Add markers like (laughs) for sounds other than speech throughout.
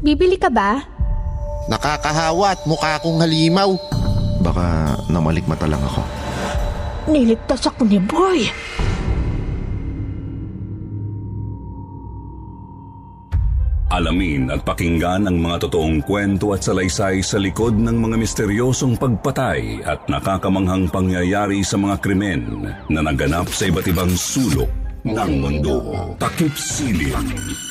Bibili ka ba? Nakakahawa at mukha akong halimaw. Baka namalikmata lang ako. Niligtas ako ni Boy. Alamin at pakinggan ang mga totoong kwento at salaysay sa likod ng mga misteryosong pagpatay at nakakamanghang pangyayari sa mga krimen na naganap sa iba't ibang sulok ng mundo. Takip Silim.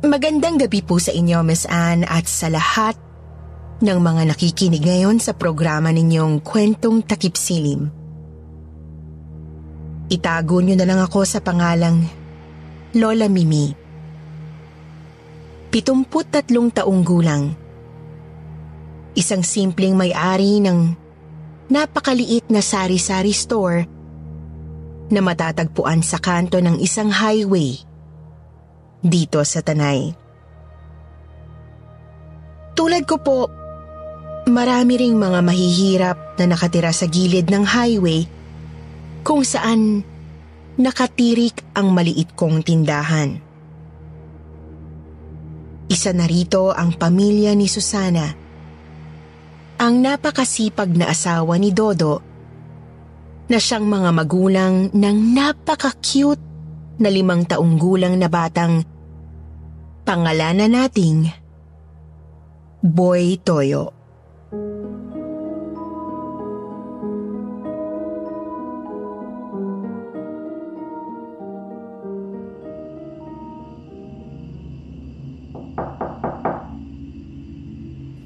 Magandang gabi po sa inyo, Miss Anne, at sa lahat ng mga nakikinig ngayon sa programa ninyong Kwentong Takip Silim. Itago niyo na lang ako sa pangalang Lola Mimi. Pitumput tatlong taong gulang. Isang simpleng may-ari ng napakaliit na sari-sari store na matatagpuan sa kanto ng isang highway dito sa Tanay. Tulad ko po, marami ring mga mahihirap na nakatira sa gilid ng highway kung saan nakatirik ang maliit kong tindahan. Isa na rito ang pamilya ni Susana, ang napakasipag na asawa ni Dodo na siyang mga magulang ng napaka-cute na limang taong gulang na batang pangalanan nating Boy Toyo.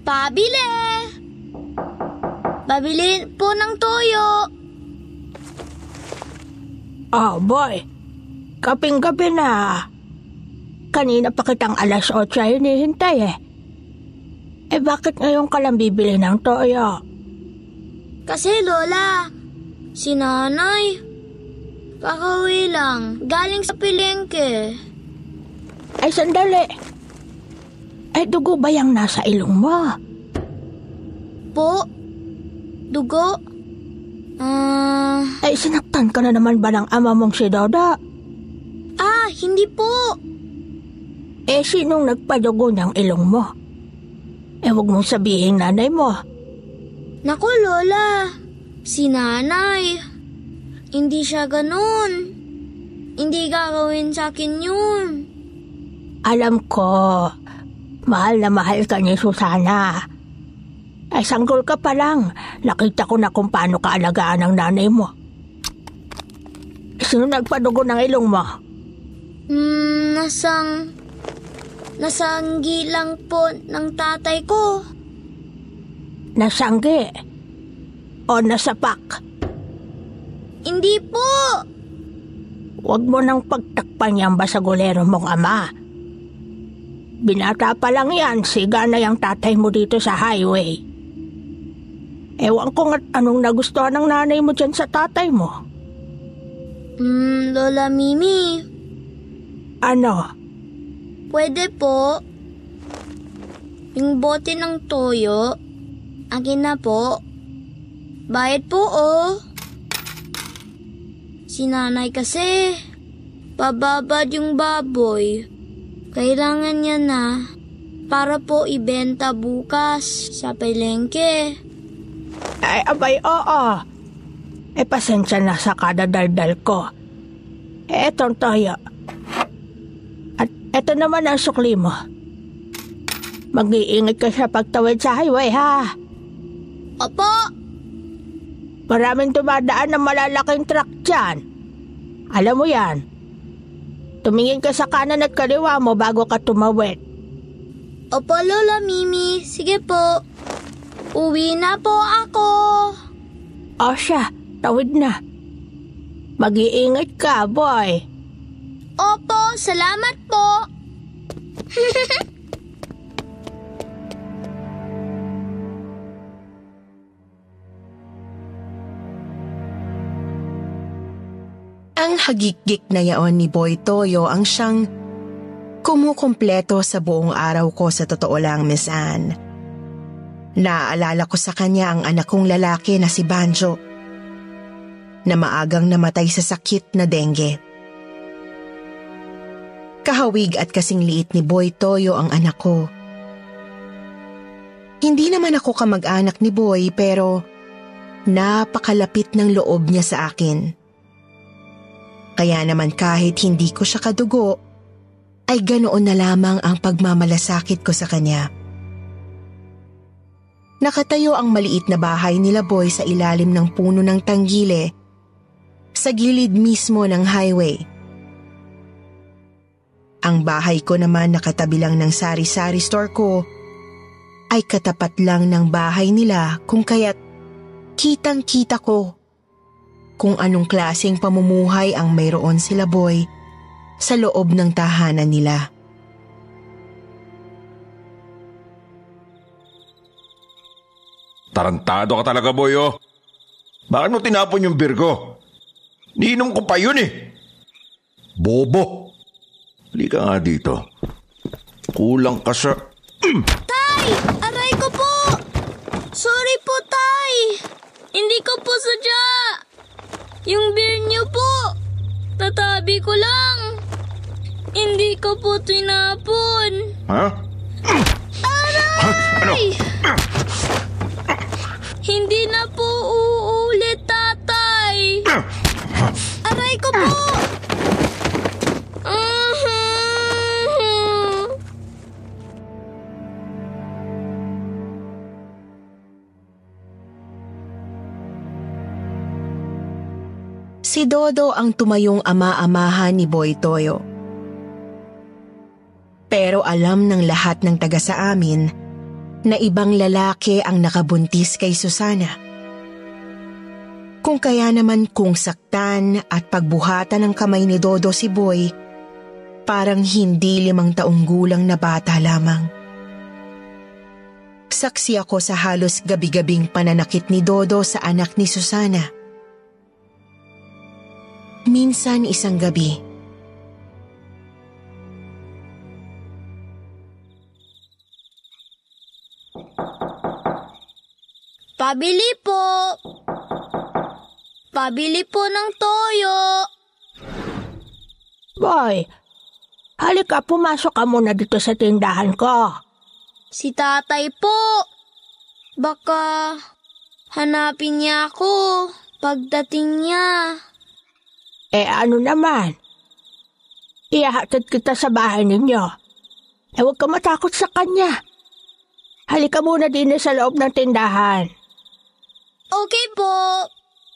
Pabili! Pabili po ng toyo. Oh, boy. Kaping-gabi na. Kanina pa kitang alas 8 ay hinihintay eh. Eh bakit ngayon ka lang bibili ng toyo? Kasi Lola, si nanay. Kakauwi lang, galing sa pilengke. Ay sandali. Ay dugo ba yung nasa ilong mo? Po? Dugo? Ah... Ay sinaktan ka na naman ba ng ama mong si Doda? ah, hindi po. Eh sinong nagpadugo ng ilong mo? Eh huwag mong sabihin nanay mo. Naku, Lola. Si nanay. Hindi siya ganun. Hindi gagawin sa akin yun. Alam ko, mahal na mahal ka ni Susana. Ay sanggol ka pa lang, nakita ko na kung paano kaalagaan ng nanay mo. Sino nagpadugo ng ilong mo? Hmm, nasang... Nasanggi lang po ng tatay ko. Nasanggi? O nasapak? Hindi po. Huwag mo nang pagtakpan yung basagolero mong ama. Binata pa lang yan, siga na yung tatay mo dito sa highway. Ewan ko nga't anong nagustuhan ng nanay mo dyan sa tatay mo. Hmm, Lola Mimi, Ano? Pwede po. Yung bote ng toyo, akin na po. Bayad po oh. Si nanay kasi, pababad yung baboy. Kailangan niya na para po ibenta bukas sa pelengke. Ay, abay, oo. Eh, pasensya na sa kadadaldal ko. Eh, etong toyo. Eto naman ang sukli mo. Mag-iingat ka sa pagtawid sa highway, ha? Opo! Maraming dumadaan ng malalaking truck dyan. Alam mo yan. tumingin ka sa kanan at kaliwa mo bago ka tumawid. Opo, Lola Mimi. Sige po. Uwi na po ako. O siya, tawid na. Mag-iingat ka, boy. Opo, salamat po. (laughs) Ang hagikgik na yaon ni Boy Toyo ang siyang kumukumpleto sa buong araw ko sa totoo lang, Miss Anne. Naaalala ko sa kanya ang anak kong lalaki na si Banjo na maagang namatay sa sakit na dengue. Kahawig at kasing liit ni Boy Toyo ang anak ko. Hindi naman ako kamag-anak ni Boy pero napakalapit ng loob niya sa akin. Kaya naman kahit hindi ko siya kadugo, ay ganoon na lamang ang pagmamalasakit ko sa kanya. Nakatayo ang maliit na bahay nila Boy sa ilalim ng puno ng tanggile, sa gilid mismo ng highway. Ang bahay ko naman nakatabi lang ng sari-sari store ko ay katapat lang ng bahay nila kung kaya't kitang-kita ko kung anong klaseng pamumuhay ang mayroon sila boy sa loob ng tahanan nila. Tarantado ka talaga, boy, oh. Bakit mo tinapon yung beer ko? Niinom ko pa yun, eh. Bobo. Halika nga dito. Kulang ka sa... Tay! Aray ko po! Sorry po, Tay! Hindi ko po sadya! Yung beer niyo po! Tatabi ko lang! Hindi ko po tinapon! Ha? Ano? Hindi na po uulit, tatay! Aray ko po! Dodo ang tumayong ama-amahan ni Boy Toyo. Pero alam ng lahat ng taga sa amin na ibang lalaki ang nakabuntis kay Susana. Kung kaya naman kung saktan at pagbuhatan ng kamay ni Dodo si Boy, parang hindi limang taong gulang na bata lamang. Saksi ako sa halos gabi-gabing pananakit ni Dodo sa anak ni Susana. Minsan isang gabi, Pabili po! Pabili po ng toyo! Boy, halika pumasok ka muna dito sa tindahan ko. Si tatay po! Baka hanapin niya ako pagdating niya. Eh ano naman? Ihahatid kita sa bahay ninyo. Eh huwag ka matakot sa kanya. Halika muna din sa loob ng tindahan. Okay po!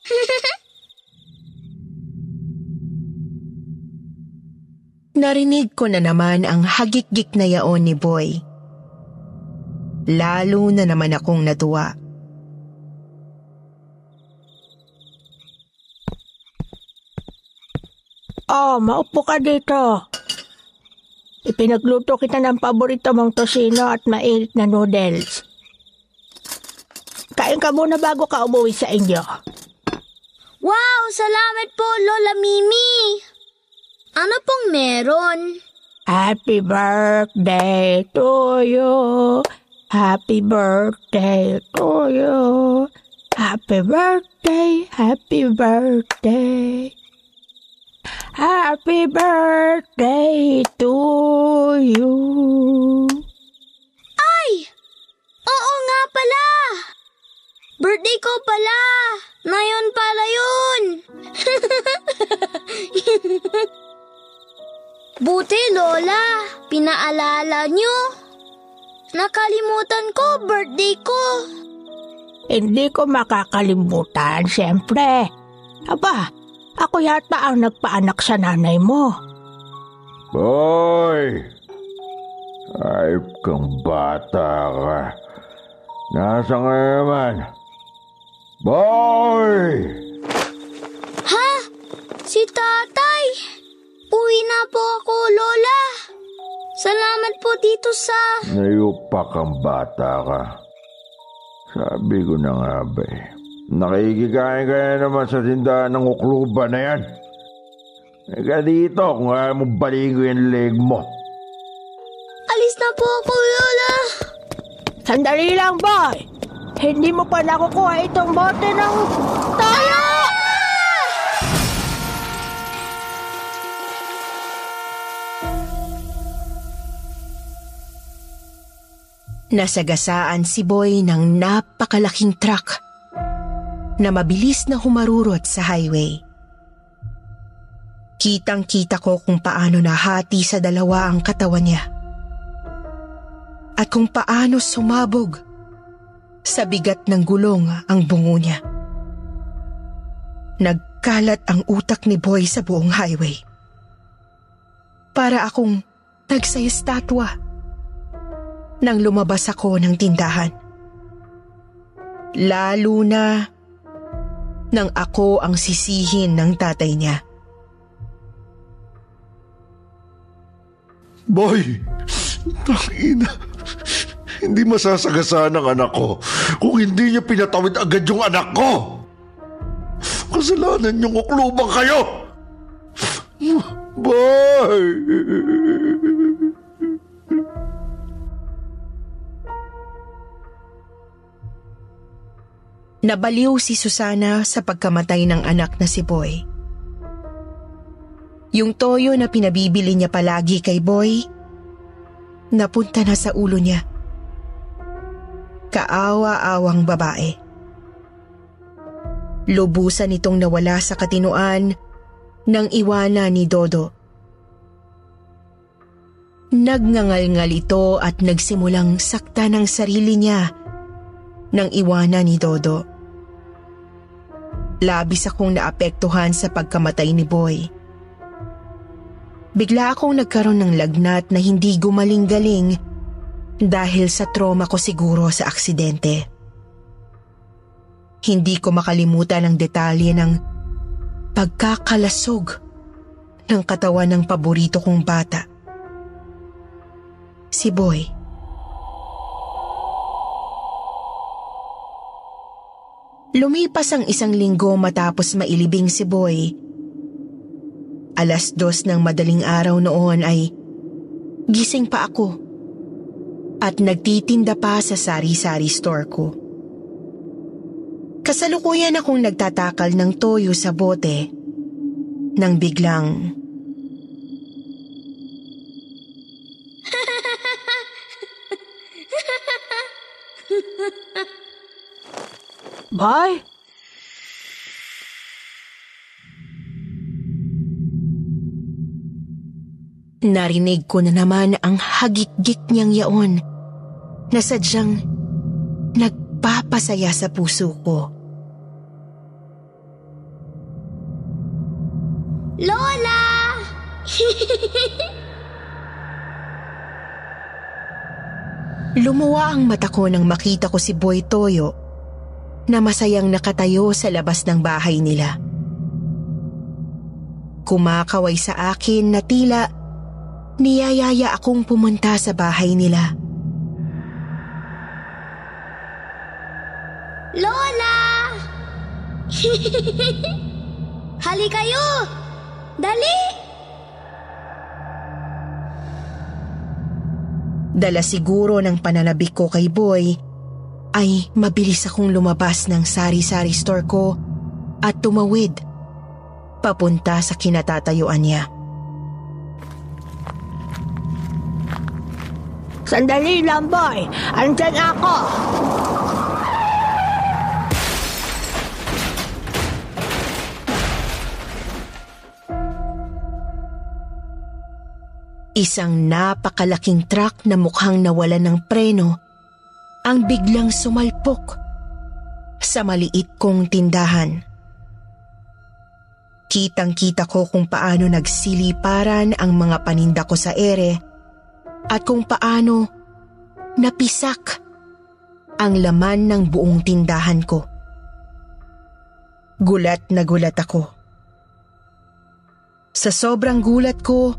(laughs) narinig ko na naman ang hagikgik na yaon ni Boy. Lalo na naman akong natuwa. Oh, maupo ka dito. Ipinagluto kita ng paborito mong tosino at mainit na noodles. Kain ka muna bago ka umuwi sa inyo. Wow! Salamat po, Lola Mimi! Ano pong meron? Happy birthday to you. Happy birthday to you. Happy birthday, happy birthday. Happy birthday to you. Ay! Oo nga pala! Birthday ko pala! Ngayon pala yun! (laughs) Buti, Lola. Pinaalala nyo. Nakalimutan ko, birthday ko. Hindi ko makakalimutan, siyempre. Aba, ako yata ang nagpaanak sa nanay mo. Boy! Ayop kang bata ka. Nasa nga naman? Boy! Ha? Si tatay? Uwi na po ako, Lola. Salamat po dito sa... Nayupak ang bata ka. Sabi ko na nga ba eh. Nakikikain ka na naman sa tindahan ng ukluba na yan. Ika dito kung ayaw mo baligo yung leg mo. Alis na po ako, Lola. Sandali lang, boy. Hindi mo pa nakukuha itong bote ng tayo! Nasagasaan si Boy ng napakalaking truck na mabilis na humarurot sa highway. Kitang-kita ko kung paano nahati sa dalawa ang katawan niya. At kung paano sumabog sa bigat ng gulong ang bungo niya. Nagkalat ang utak ni Boy sa buong highway. Para akong nagsayastatwa nang lumabas ako ng tindahan. Lalo na nang ako ang sisihin ng tatay niya. Boy! Tangina! Hindi masasagasaan ang anak ko kung hindi niya pinatawid agad yung anak ko! Kasalanan niyong uklubang kayo! Boy! Nabaliw si Susana sa pagkamatay ng anak na si Boy. Yung toyo na pinabibili niya palagi kay Boy, napunta na sa ulo niya. Kaawa-awang babae. Lubusan itong nawala sa katinuan ng iwana ni Dodo. Nagngangal-ngal ito at nagsimulang sakta ng sarili niya nang iwana ni Dodo. Labis akong naapektuhan sa pagkamatay ni Boy. Bigla akong nagkaroon ng lagnat na hindi gumaling-galing dahil sa trauma ko siguro sa aksidente. Hindi ko makalimutan ang detalye ng pagkakalasog ng katawan ng paborito kong bata. Si Boy. Lumipas ang isang linggo matapos mailibing si Boy. Alas dos ng madaling araw noon ay gising pa ako at nagtitinda pa sa sari-sari store ko. Kasalukuyan akong nagtatakal ng toyo sa bote nang biglang Boy? Narinig ko na naman ang hagik-gik niyang yaon na sadyang nagpapasaya sa puso ko. Lola! Lumuwa ang mata ko nang makita ko si Boy Toyo na masayang nakatayo sa labas ng bahay nila. Kumakaway sa akin na tila niyayaya akong pumunta sa bahay nila. Lola! (laughs) Hali kayo! Dali! Dala siguro ng pananabik ko kay Boy, ay mabilis akong lumabas ng sari-sari store ko at tumawid papunta sa kinatatayuan niya. Sandali lang, boy. Andyan ako. Isang napakalaking truck na mukhang nawalan ng preno ang biglang sumalpok sa maliit kong tindahan. Kitang-kita ko kung paano nagsiliparan ang mga paninda ko sa ere at kung paano napisak ang laman ng buong tindahan ko. Gulat na gulat ako. Sa sobrang gulat ko,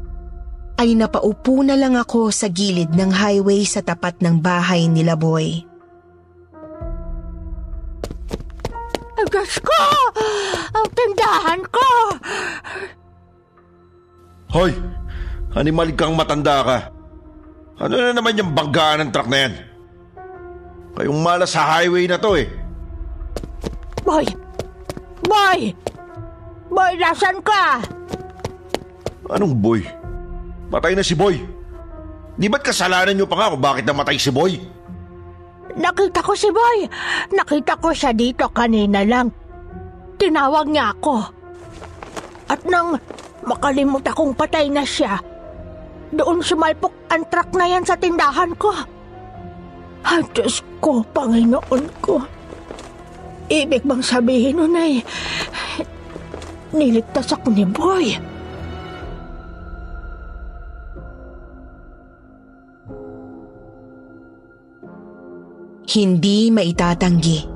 ay napaupo na lang ako sa gilid ng highway sa tapat ng bahay nila Boy. Diyos ko! Ang tindahan ko! Hoy, animalig kang matanda ka. Ano na naman yung banggaan ng truck na yan? Kayong malas sa highway na to eh. Boy! Boy! Boy, nasan ka? Anong boy? Patay na si Boy. Di ba't kasalanan niyo pa nga kung bakit namatay si Boy? Nakita ko si Boy. Nakita ko siya dito kanina lang. Tinawag niya ako. At nang makalimut akong patay na siya, doon sumalpok ang truck na yan sa tindahan ko. Ay, Diyos ko, Panginoon ko. Ibig bang sabihin nun ay niligtas ako ni Boy. Hindi maitatanggi.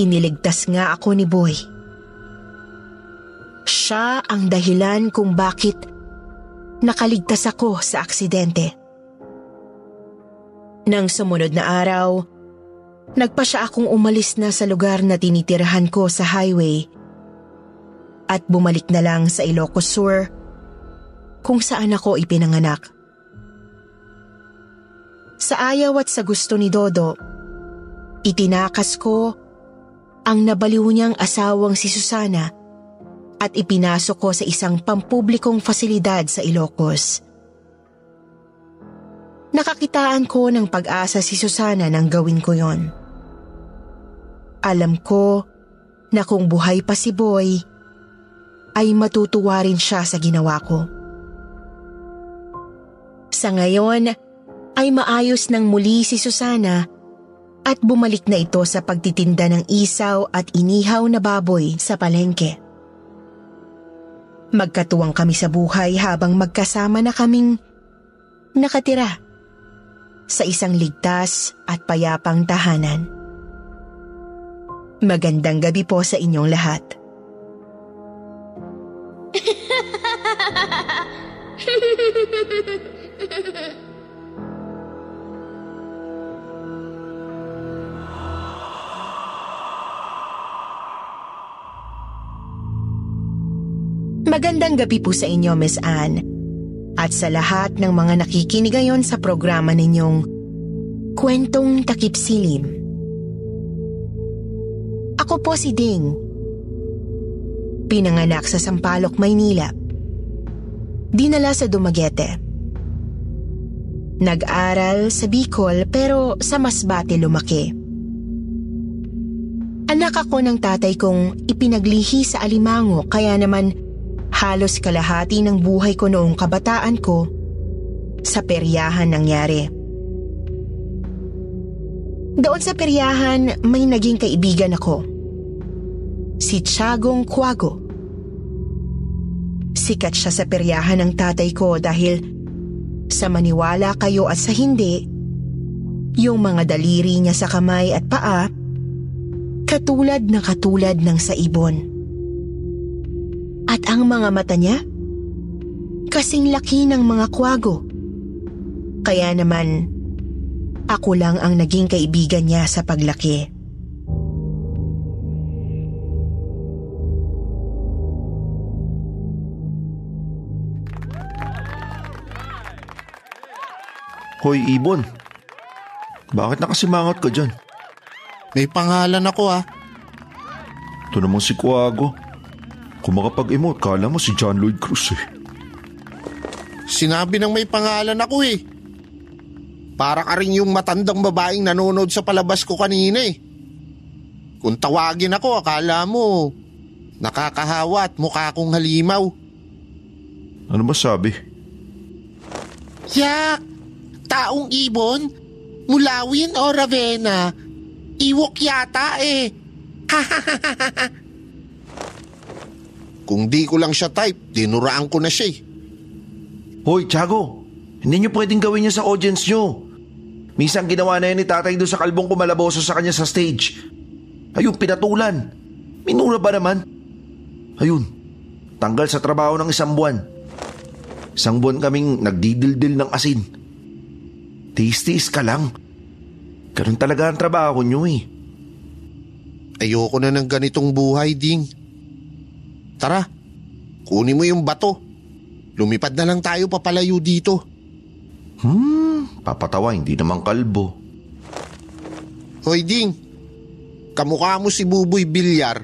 Iniligtas nga ako ni Boy. Siya ang dahilan kung bakit nakaligtas ako sa aksidente. Nang sumunod na araw, nagpa siya akong umalis na sa lugar na tinitirahan ko sa highway at bumalik na lang sa Ilocos Sur kung saan ako ipinanganak. Sa ayaw at sa gusto ni Dodo, itinakas ko ang nabaliw niyang asawang si Susana at ipinasok ko sa isang pampublikong fasilidad sa Ilocos. Nakakitaan ko ng pag-asa si Susana nang gawin ko yon. Alam ko na kung buhay pa si Boy, ay matutuwa rin siya sa ginawa ko. Sa ngayon, ay maayos ng muli si Susana at bumalik na ito sa pagtitinda ng isaw at inihaw na baboy sa palengke. Magkatuwang kami sa buhay habang magkasama na kaming nakatira sa isang ligtas at payapang tahanan. Magandang gabi po sa inyong lahat. (laughs) Magandang gabi po sa inyo, Miss Anne. At sa lahat ng mga nakikinig ngayon sa programa ninyong Kwentong Takip Silim. Ako po si Ding. Pinanganak sa Sampaloc, Maynila. Dinala sa Dumaguete. Nag-aral sa Bicol pero sa Masbate lumaki. Anak ako ng tatay kong ipinaglihi sa Alimango kaya naman halos kalahati ng buhay ko noong kabataan ko sa peryahan nangyari. Doon sa peryahan may naging kaibigan ako. Si Tiagong Quago. Sikat siya sa peryahan ng tatay ko dahil sa maniwala kayo at sa hindi, yung mga daliri niya sa kamay at paa, katulad na katulad ng sa ibon. At ang mga mata niya? Kasing laki ng mga kwago. Kaya naman, ako lang ang naging kaibigan niya sa paglaki. Hoy, Ibon. Bakit nakasimangot ka dyan? May pangalan ako ah. Ito namang si Kuago. Kung makapag-emote, kala mo si John Lloyd Cruz eh. Sinabi ng may pangalan ako eh. Para ka rin yung matandang babaeng nanonood sa palabas ko kanina eh. Kung tawagin ako, akala mo nakakahawa at mukha akong halimaw. Ano ba sabi? Yak! Taong ibon? Mulawin o Ravenna? Iwok yata eh. (laughs) Kung di ko lang siya type, dinuraan ko na siya eh. Hoy, Tiago, hindi niyo pwedeng gawin niya sa audience niyo. Minsan ginawa na yan ni tatay doon sa kalbong kumalaboso sa kanya sa stage. Ayun, pinatulan. Minura ba naman? Ayun, tanggal sa trabaho ng isang buwan. Isang buwan kaming nagdidildil ng asin. Tiis-tiis ka lang. Ganun talaga ang trabaho niyo eh. Ayoko na ng ganitong buhay, Ding. Tara, kunin mo yung bato. Lumipad na lang tayo papalayo dito. Hmm, papatawa, hindi naman kalbo. Hoy, Ding. Kamukha mo si Buboy Bilyar.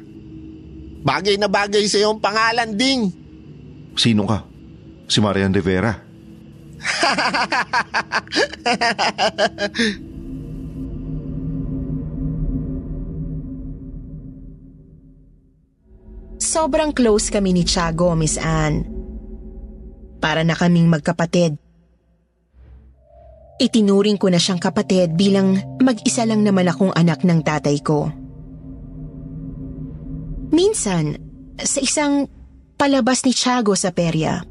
Bagay na bagay sa iyong pangalan, Ding. Sino ka? Si Marian Rivera. (laughs) Sobrang close kami ni Tiago, Miss Anne. Para na kaming magkapatid. Itinuring ko na siyang kapatid bilang mag-isa lang naman akong anak ng tatay ko. Minsan, sa isang palabas ni Tiago sa perya,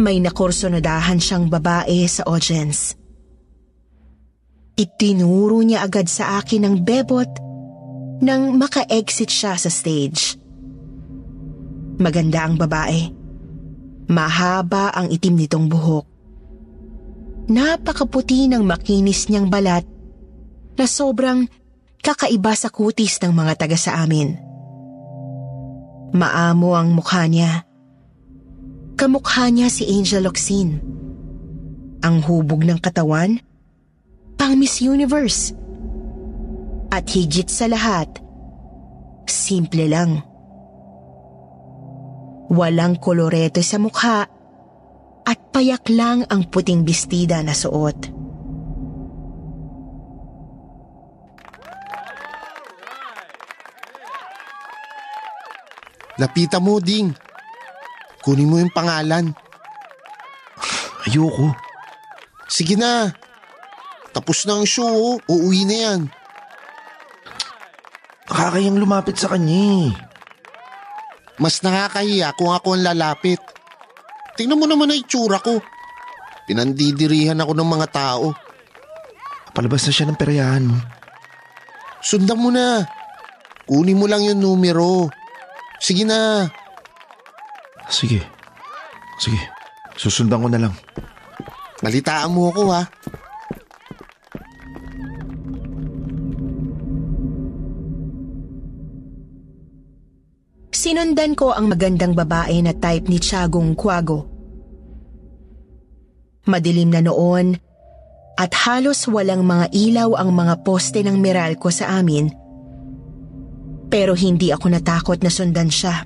may nakorsonodahan siyang babae sa audience. Itinuro niya agad sa akin ng bebot nang maka-exit siya sa stage. Maganda ang babae. Mahaba ang itim nitong buhok. Napakaputi ng makinis niyang balat na sobrang kakaiba sa kutis ng mga taga sa amin. Maamo ang mukha niya. Kamukha niya si Angel Locsin. Ang hubog ng katawan, pang Miss Universe. At higit sa lahat, simple lang. Walang koloreto sa mukha at payak lang ang puting bestida na suot. Lapita mo, Ding. Kunin mo yung pangalan. Ayoko. Sige na. Tapos na ang show, oh. uuwi na yan. Nakakayang lumapit sa kanya eh. Mas nakakahiya kung ako ang lalapit. Tingnan mo naman ang itsura ko. Pinandidirihan ako ng mga tao. Palabas na siya ng perayahan mo. Sundan mo na. Kunin mo lang yung numero. Sige na. Sige. Sige. Susundan ko na lang. Balitaan mo ako ha. Sinundan ko ang magandang babae na type ni Tiagong Quago. Madilim na noon at halos walang mga ilaw ang mga poste ng Meralco sa amin. Pero hindi ako natakot na sundan siya.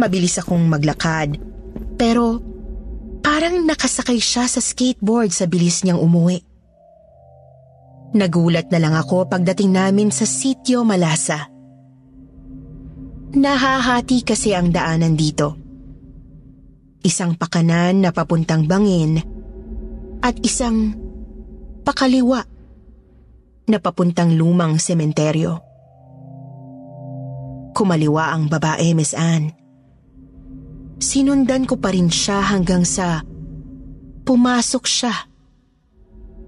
Mabilis akong maglakad pero parang nakasakay siya sa skateboard sa bilis niyang umuwi. Nagulat na lang ako pagdating namin sa sitio Malasa. Nahahati kasi ang daanan dito. Isang pakanan na papuntang bangin at isang pakaliwa na papuntang lumang sementeryo. Kumaliwa ang babae, Miss Anne. Sinundan ko pa rin siya hanggang sa pumasok siya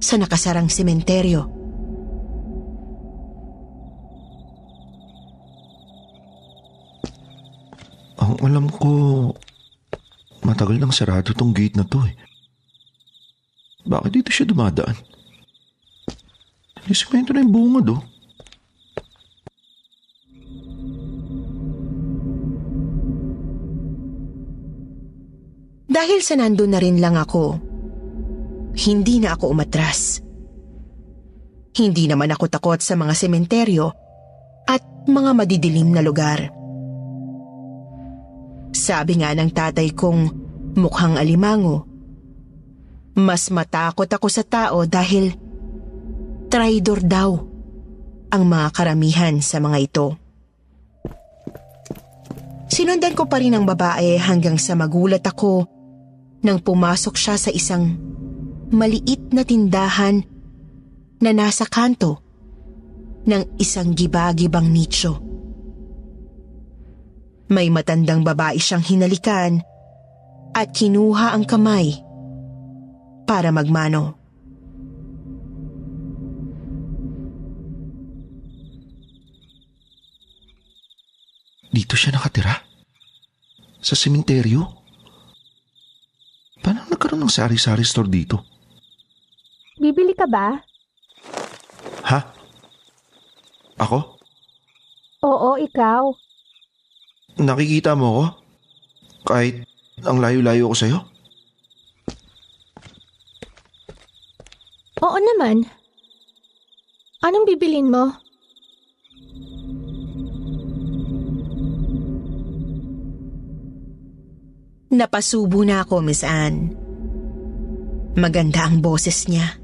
sa nakasarang sementeryo. Ang alam ko, matagal nang sarado tong gate na to eh. Bakit dito siya dumadaan? Nisimento na yung bungad oh. Dahil sa nandun na rin lang ako, hindi na ako umatras. Hindi naman ako takot sa mga sementeryo at mga madidilim na lugar. Sabi nga ng tatay kong mukhang alimango, mas matakot ako sa tao dahil traidor daw ang mga karamihan sa mga ito. Sinundan ko pa rin ang babae hanggang sa magulat ako nang pumasok siya sa isang maliit na tindahan na nasa kanto ng isang gibagibang nicho. May matandang babae siyang hinalikan at kinuha ang kamay para magmano. Dito siya nakatira? Sa sementeryo? Paano nagkaroon ng sari-sari store dito? Bibili ka ba? Ha? Ako? Oo, ikaw. Nakikita mo ko? Kahit ang layo-layo ko sa'yo? Oo naman. Anong bibilin mo? Napasubo na ako, Miss Anne. Maganda ang boses niya.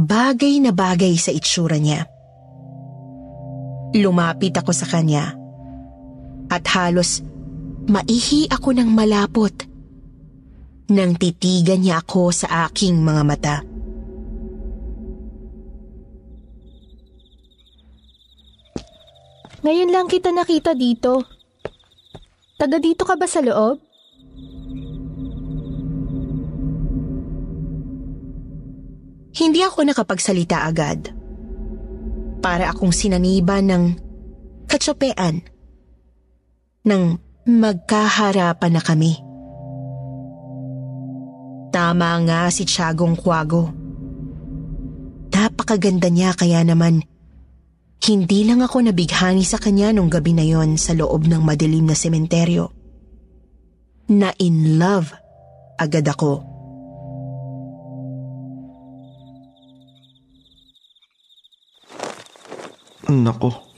Bagay na bagay sa itsura niya. Lumapit ako sa kanya at halos maihi ako ng malapot nang titigan niya ako sa aking mga mata. Ngayon lang kita nakita dito. Taga dito ka ba sa loob? Hindi ako nakapagsalita agad. Para akong sinaniban ng katsopean. Nang magkaharapan na kami. Tama nga si Tiagong Kwago. Napakaganda niya kaya naman hindi lang ako nabighani sa kanya nung gabi na yon sa loob ng madilim na sementeryo. Na in love agad ako. Nako.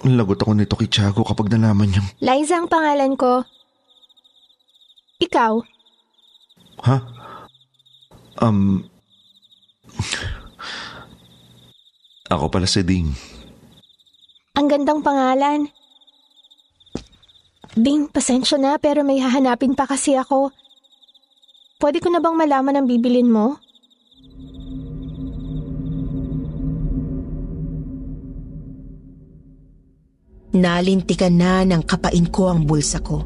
Lagot ako nito kay Tiago kapag nalaman niyang... Liza ang pangalan ko. Ikaw? Ha? Um... Ako pala si Ding. Ang gandang pangalan. Ding, pasensya na pero may hahanapin pa kasi ako. Pwede ko na bang malaman ang bibilin mo? Nalintikan na ng kapain ko ang bulsa ko.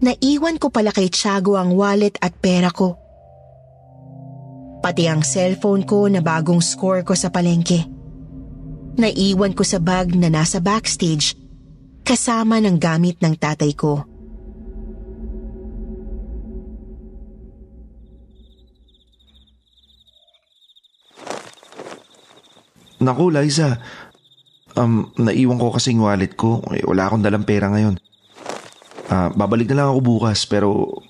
Naiwan ko pala kay Tiago ang wallet at pera ko. Pati ang cellphone ko na bagong score ko sa palengke. Naiwan ko sa bag na nasa backstage kasama ng gamit ng tatay ko. Naku, Liza. Um, naiwan ko kasing wallet ko. Eh, wala akong dalang pera ngayon. Ah, babalik na lang ako bukas pero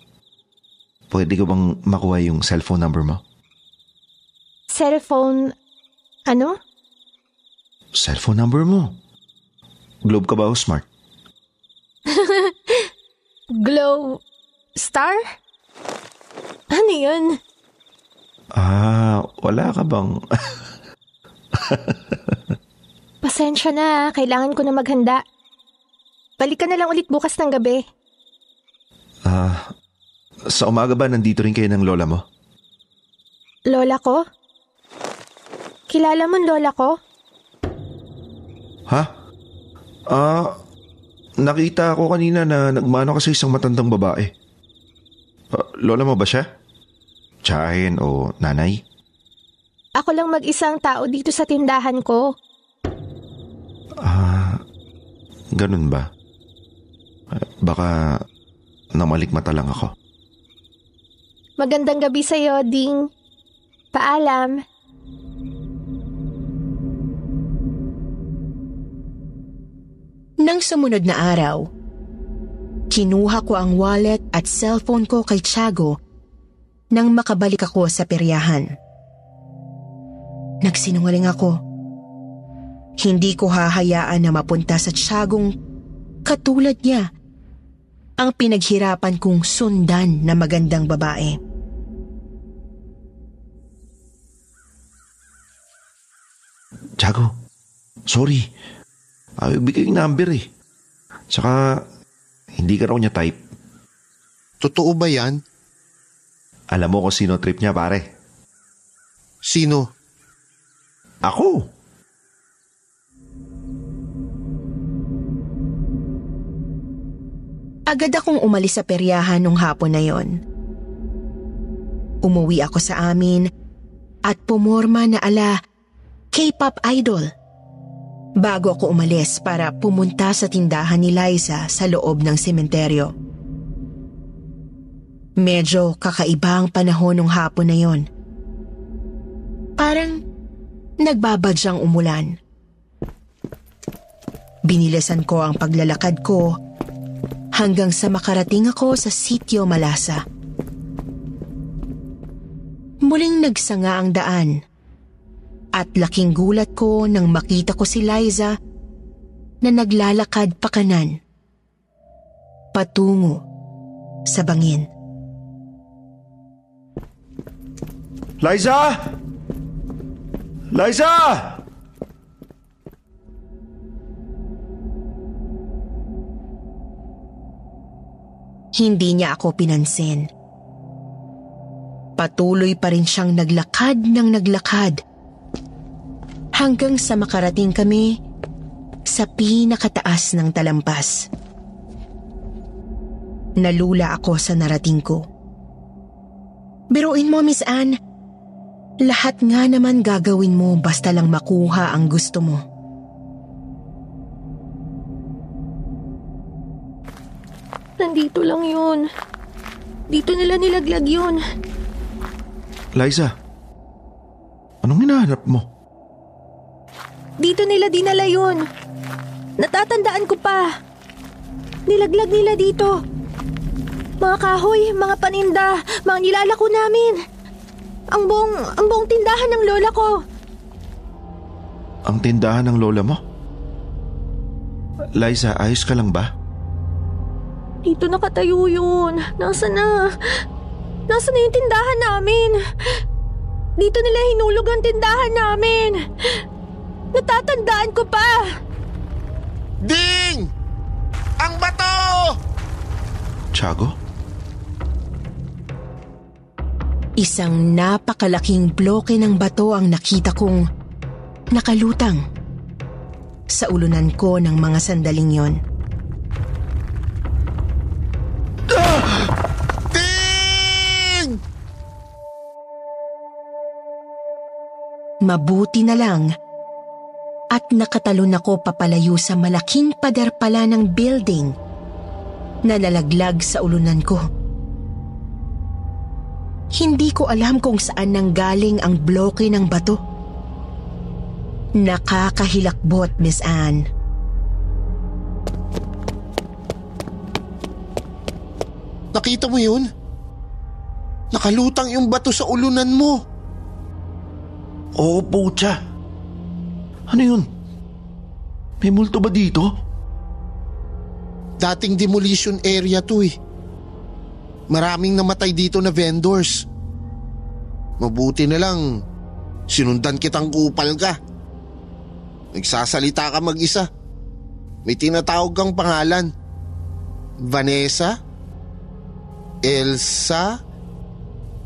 pwede ko bang makuha yung cellphone number mo? Cellphone... Ano? Cellphone number mo? Globe ka ba o smart? (laughs) Glow... Star? Ano yun? Ah, wala ka bang... (laughs) Pasensya na, kailangan ko na maghanda. Balik ka na lang ulit bukas ng gabi. Ah, sa umaga ba nandito rin kayo ng lola mo? Lola ko? Kilala mo lola ko? Ha? Ah, nakita ko kanina na nagmano ka sa isang matandang babae. Ah, lola mo ba siya? Tsahin o nanay? Ako lang mag-isang tao dito sa tindahan ko. Ah, ganun ba? Ah, Baka namalikmata lang ako. Magandang gabi sa'yo, Ding. Paalam. Nang sumunod na araw, kinuha ko ang wallet at cellphone ko kay Tiago nang makabalik ako sa peryahan. Nagsinungaling ako. Hindi ko hahayaan na mapunta sa Tiagong katulad niya ang pinaghirapan kong sundan na magandang babae. Tiago, sorry. Ayaw bigay yung number eh. Tsaka, hindi ka raw niya type. Totoo ba yan? Alam mo kung sino trip niya pare. Sino? Ako. Agad akong umalis sa peryahan nung hapon na yon. Umuwi ako sa amin at pumorma na ala K-pop idol. Bago ako umalis para pumunta sa tindahan ni Liza sa loob ng sementeryo. Medyo kakaiba ang panahon ng hapon na yon. Parang nagbabadyang umulan. Binilisan ko ang paglalakad ko hanggang sa makarating ako sa sitio Malasa. Muling nagsanga ang daan at laking gulat ko nang makita ko si Liza na naglalakad pa kanan patungo sa bangin. Liza! Liza! Hindi niya ako pinansin. Patuloy pa rin siyang naglakad ng naglakad hanggang sa makarating kami sa pinakataas ng talampas. Nalula ako sa narating ko. Biruin mo, Miss Anne. Lahat nga naman gagawin mo basta lang makuha ang gusto mo. Nandito lang yun. Dito nila nilaglag yun. Liza, anong hinahanap mo? Dito nila dinala yun. Natatandaan ko pa. Nilaglag nila dito. Mga kahoy, mga paninda, mga nilalako namin. Ang buong, ang buong tindahan ng lola ko. Ang tindahan ng lola mo? Liza, ayos ka lang ba? Dito nakatayo yun. Nasa na? Nasa na yung tindahan namin? Dito nila hinulog ang tindahan namin. Natatandaan ko pa. Ding! Ang bato! Tiago? Isang napakalaking bloke ng bato ang nakita kong nakalutang sa ulunan ko ng mga sandaling yon. Mabuti na lang at nakatalon ako papalayo sa malaking pader pala ng building na nalaglag sa ulunan ko. Hindi ko alam kung saan nanggaling ang bloke ng bato. Nakakahilakbot, Miss Anne. Nakita mo yun? Nakalutang yung bato sa ulunan mo. Oo, putya. Ano yun? May multo ba dito? Dating demolition area to eh. Maraming namatay dito na vendors. Mabuti na lang, sinundan kitang kupal ka. Nagsasalita ka mag-isa. May tinatawag kang pangalan. Vanessa? Elsa?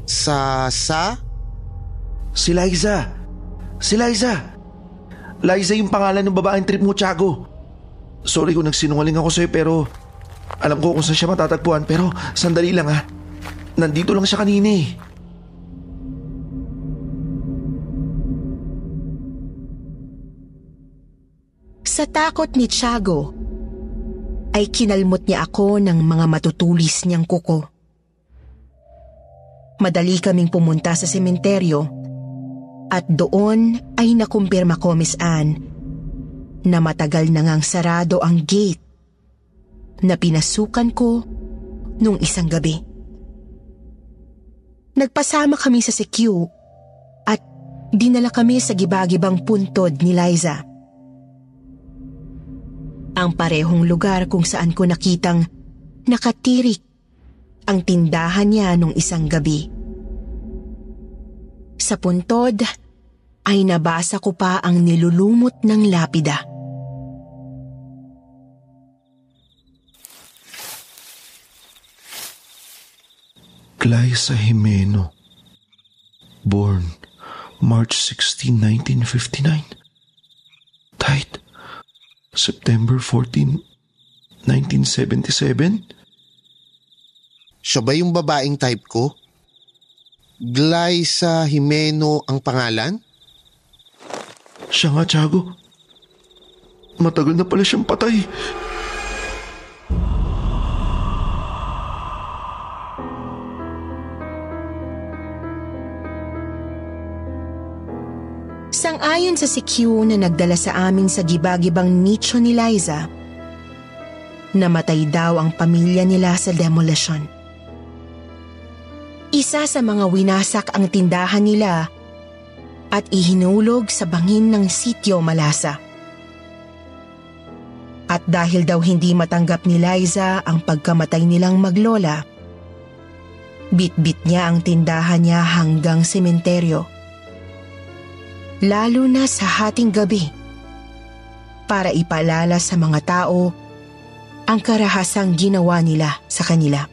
Sasa? Si Liza. Si Liza. Liza yung pangalan ng babaeng trip mo, Tiago. Sorry kung nagsinungaling ako sa'yo pero alam ko kung saan siya matatagpuan pero sandali lang ha. Nandito lang siya kanina eh. Sa takot ni Tiago, ay kinalmot niya ako ng mga matutulis niyang kuko. Madali kaming pumunta sa sementeryo at doon ay nakumpirma ko, Miss Anne, na matagal na ngang sarado ang gate na pinasukan ko nung isang gabi. Nagpasama kami sa CQ at dinala kami sa gibagibang puntod ni Liza. Ang parehong lugar kung saan ko nakitang nakatirik ang tindahan niya nung isang gabi. Sa puntod ay nabasa ko pa ang nilulumot ng lapida. Glyza Jimeno. Born March 16, 1959. Died September 14, 1977. Siya ba yung babaeng type ko? Glyza Jimeno ang pangalan? Siya nga, Tiago. Matagal na pala siyang patay. Sang-ayon sa si Q na nagdala sa amin sa gibagibang nicho ni Liza, namatay daw ang pamilya nila sa demolition. Isa sa mga winasak ang tindahan nila at ihinulog sa bangin ng sityo Malasa. At dahil daw hindi matanggap ni Liza ang pagkamatay nilang maglola, bitbit niya ang tindahan niya hanggang sementeryo lalo na sa hating gabi, para ipaalala sa mga tao ang karahasang ginawa nila sa kanila.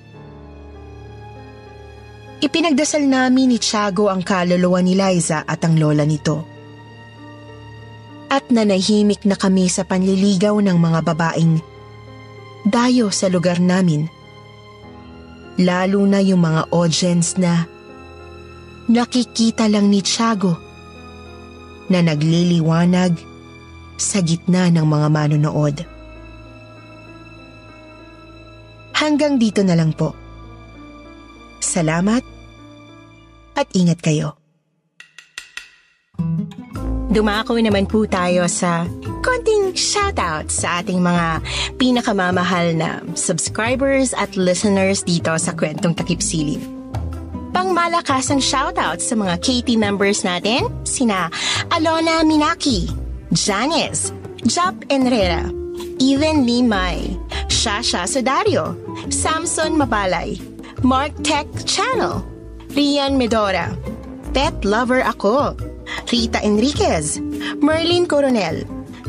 Ipinagdasal namin ni Tiago ang kaluluwa ni Liza at ang lola nito. At nanahimik na kami sa panliligaw ng mga babaeng dayo sa lugar namin. Lalo na yung mga audience na nakikita lang ni Tiago na nagliliwanag sa gitna ng mga manonood. Hanggang dito na lang po. Salamat at ingat kayo. Dumako naman po tayo sa konting shoutout sa ating mga pinakamamahal na subscribers at listeners dito sa Kwentong Takip Silim pangmalakasang shoutout sa mga KT members natin, sina Alona Minaki, Janice, Jap Enrera, Even Limay, Shasha Sudario, Samson Mabalay, Mark Tech Channel, Rian Medora, Pet Lover Ako, Rita Enriquez, Merlin Coronel,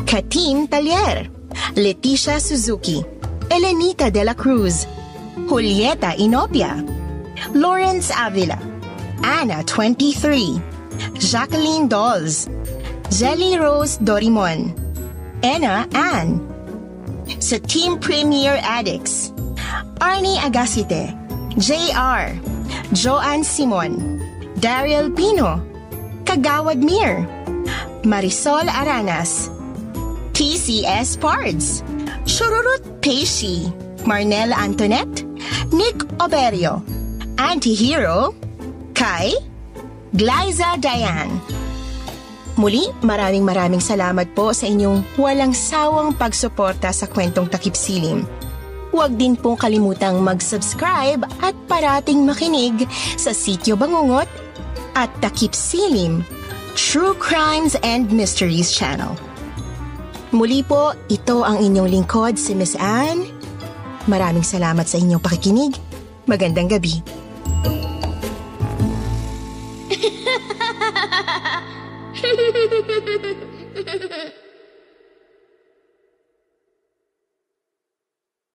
Katim Talier, Leticia Suzuki, Elenita de la Cruz, Julieta Inopia, Lawrence Avila, Anna 23, Jacqueline Dolls, Jelly Rose Dorimon, Anna Ann, sa Team Premier Addicts, Arnie Agasite, JR, Joanne Simon, Daryl Pino, Kagawad Mir, Marisol Aranas, TCS Pards, Shururut Peishi, Marnel Antoinette, Nick Oberio, Antihero, Kai, Glyza Diane. Muli, maraming maraming salamat po sa inyong walang sawang pagsuporta sa kwentong takip silim. Huwag din pong kalimutang mag-subscribe at parating makinig sa Sityo Bangungot at Takip Silim, True Crimes and Mysteries Channel. Muli po, ito ang inyong lingkod si Miss Anne. Maraming salamat sa inyong pakikinig. Magandang gabi. Ha ha ha ha ha!